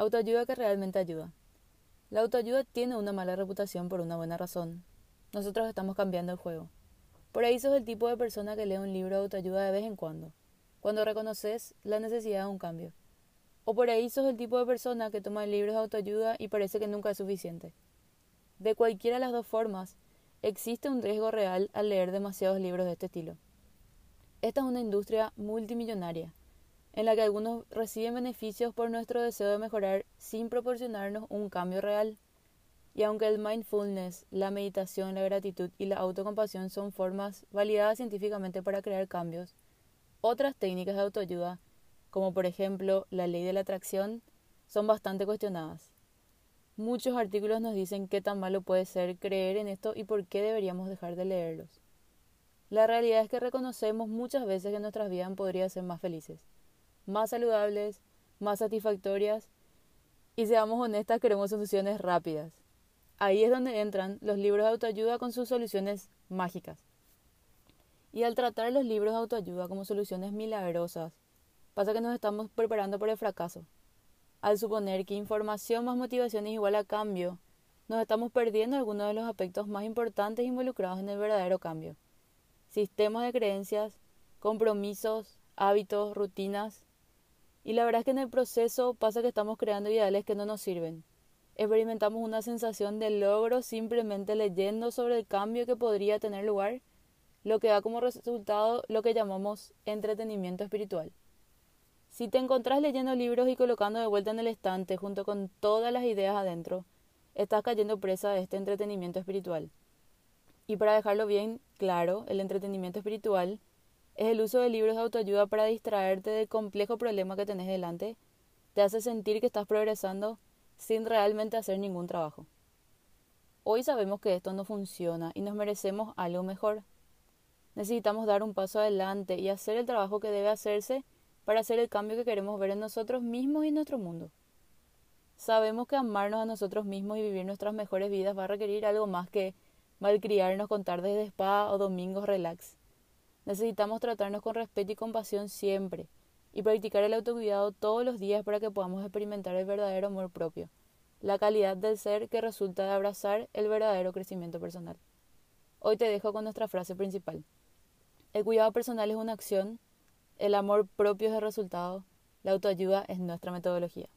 Autoayuda que realmente ayuda. La autoayuda tiene una mala reputación por una buena razón. Nosotros estamos cambiando el juego. Por ahí sos el tipo de persona que lee un libro de autoayuda de vez en cuando, cuando reconoces la necesidad de un cambio. O por ahí sos el tipo de persona que toma libros de autoayuda y parece que nunca es suficiente. De cualquiera de las dos formas, existe un riesgo real al leer demasiados libros de este estilo. Esta es una industria multimillonaria, en la que algunos reciben beneficios por nuestro deseo de mejorar sin proporcionarnos un cambio real. Y aunque el mindfulness, la meditación, la gratitud y la autocompasión son formas validadas científicamente para crear cambios, otras técnicas de autoayuda, como por ejemplo la ley de la atracción, son bastante cuestionadas. Muchos artículos nos dicen qué tan malo puede ser creer en esto y por qué deberíamos dejar de leerlos. La realidad es que reconocemos muchas veces que nuestras vidas podrían ser más felices, más saludables, más satisfactorias y seamos honestas, queremos soluciones rápidas. Ahí es donde entran los libros de autoayuda con sus soluciones mágicas. Y al tratar los libros de autoayuda como soluciones milagrosas, pasa que nos estamos preparando por el fracaso. Al suponer que información más motivación es igual a cambio, nos estamos perdiendo algunos de los aspectos más importantes involucrados en el verdadero cambio. Sistemas de creencias, compromisos, hábitos, rutinas. Y la verdad es que en el proceso pasa que estamos creando ideales que no nos sirven, experimentamos una sensación de logro simplemente leyendo sobre el cambio que podría tener lugar, lo que da como resultado lo que llamamos entretenimiento espiritual. Si te encontrás leyendo libros y colocando de vuelta en el estante junto con todas las ideas adentro, estás cayendo presa de este entretenimiento espiritual. Y para dejarlo bien claro, el entretenimiento espiritual es el uso de libros de autoayuda para distraerte del complejo problema que tenés delante, te hace sentir que estás progresando sin realmente hacer ningún trabajo. Hoy sabemos que esto no funciona y nos merecemos algo mejor. Necesitamos dar un paso adelante y hacer el trabajo que debe hacerse para hacer el cambio que queremos ver en nosotros mismos y en nuestro mundo. Sabemos que amarnos a nosotros mismos y vivir nuestras mejores vidas va a requerir algo más que malcriarnos con tardes de spa o domingos relax. Necesitamos tratarnos con respeto y compasión siempre y practicar el autocuidado todos los días para que podamos experimentar el verdadero amor propio, la calidad del ser que resulta de abrazar el verdadero crecimiento personal. Hoy te dejo con nuestra frase principal. El cuidado personal es una acción, el amor propio es el resultado, la autoayuda es nuestra metodología.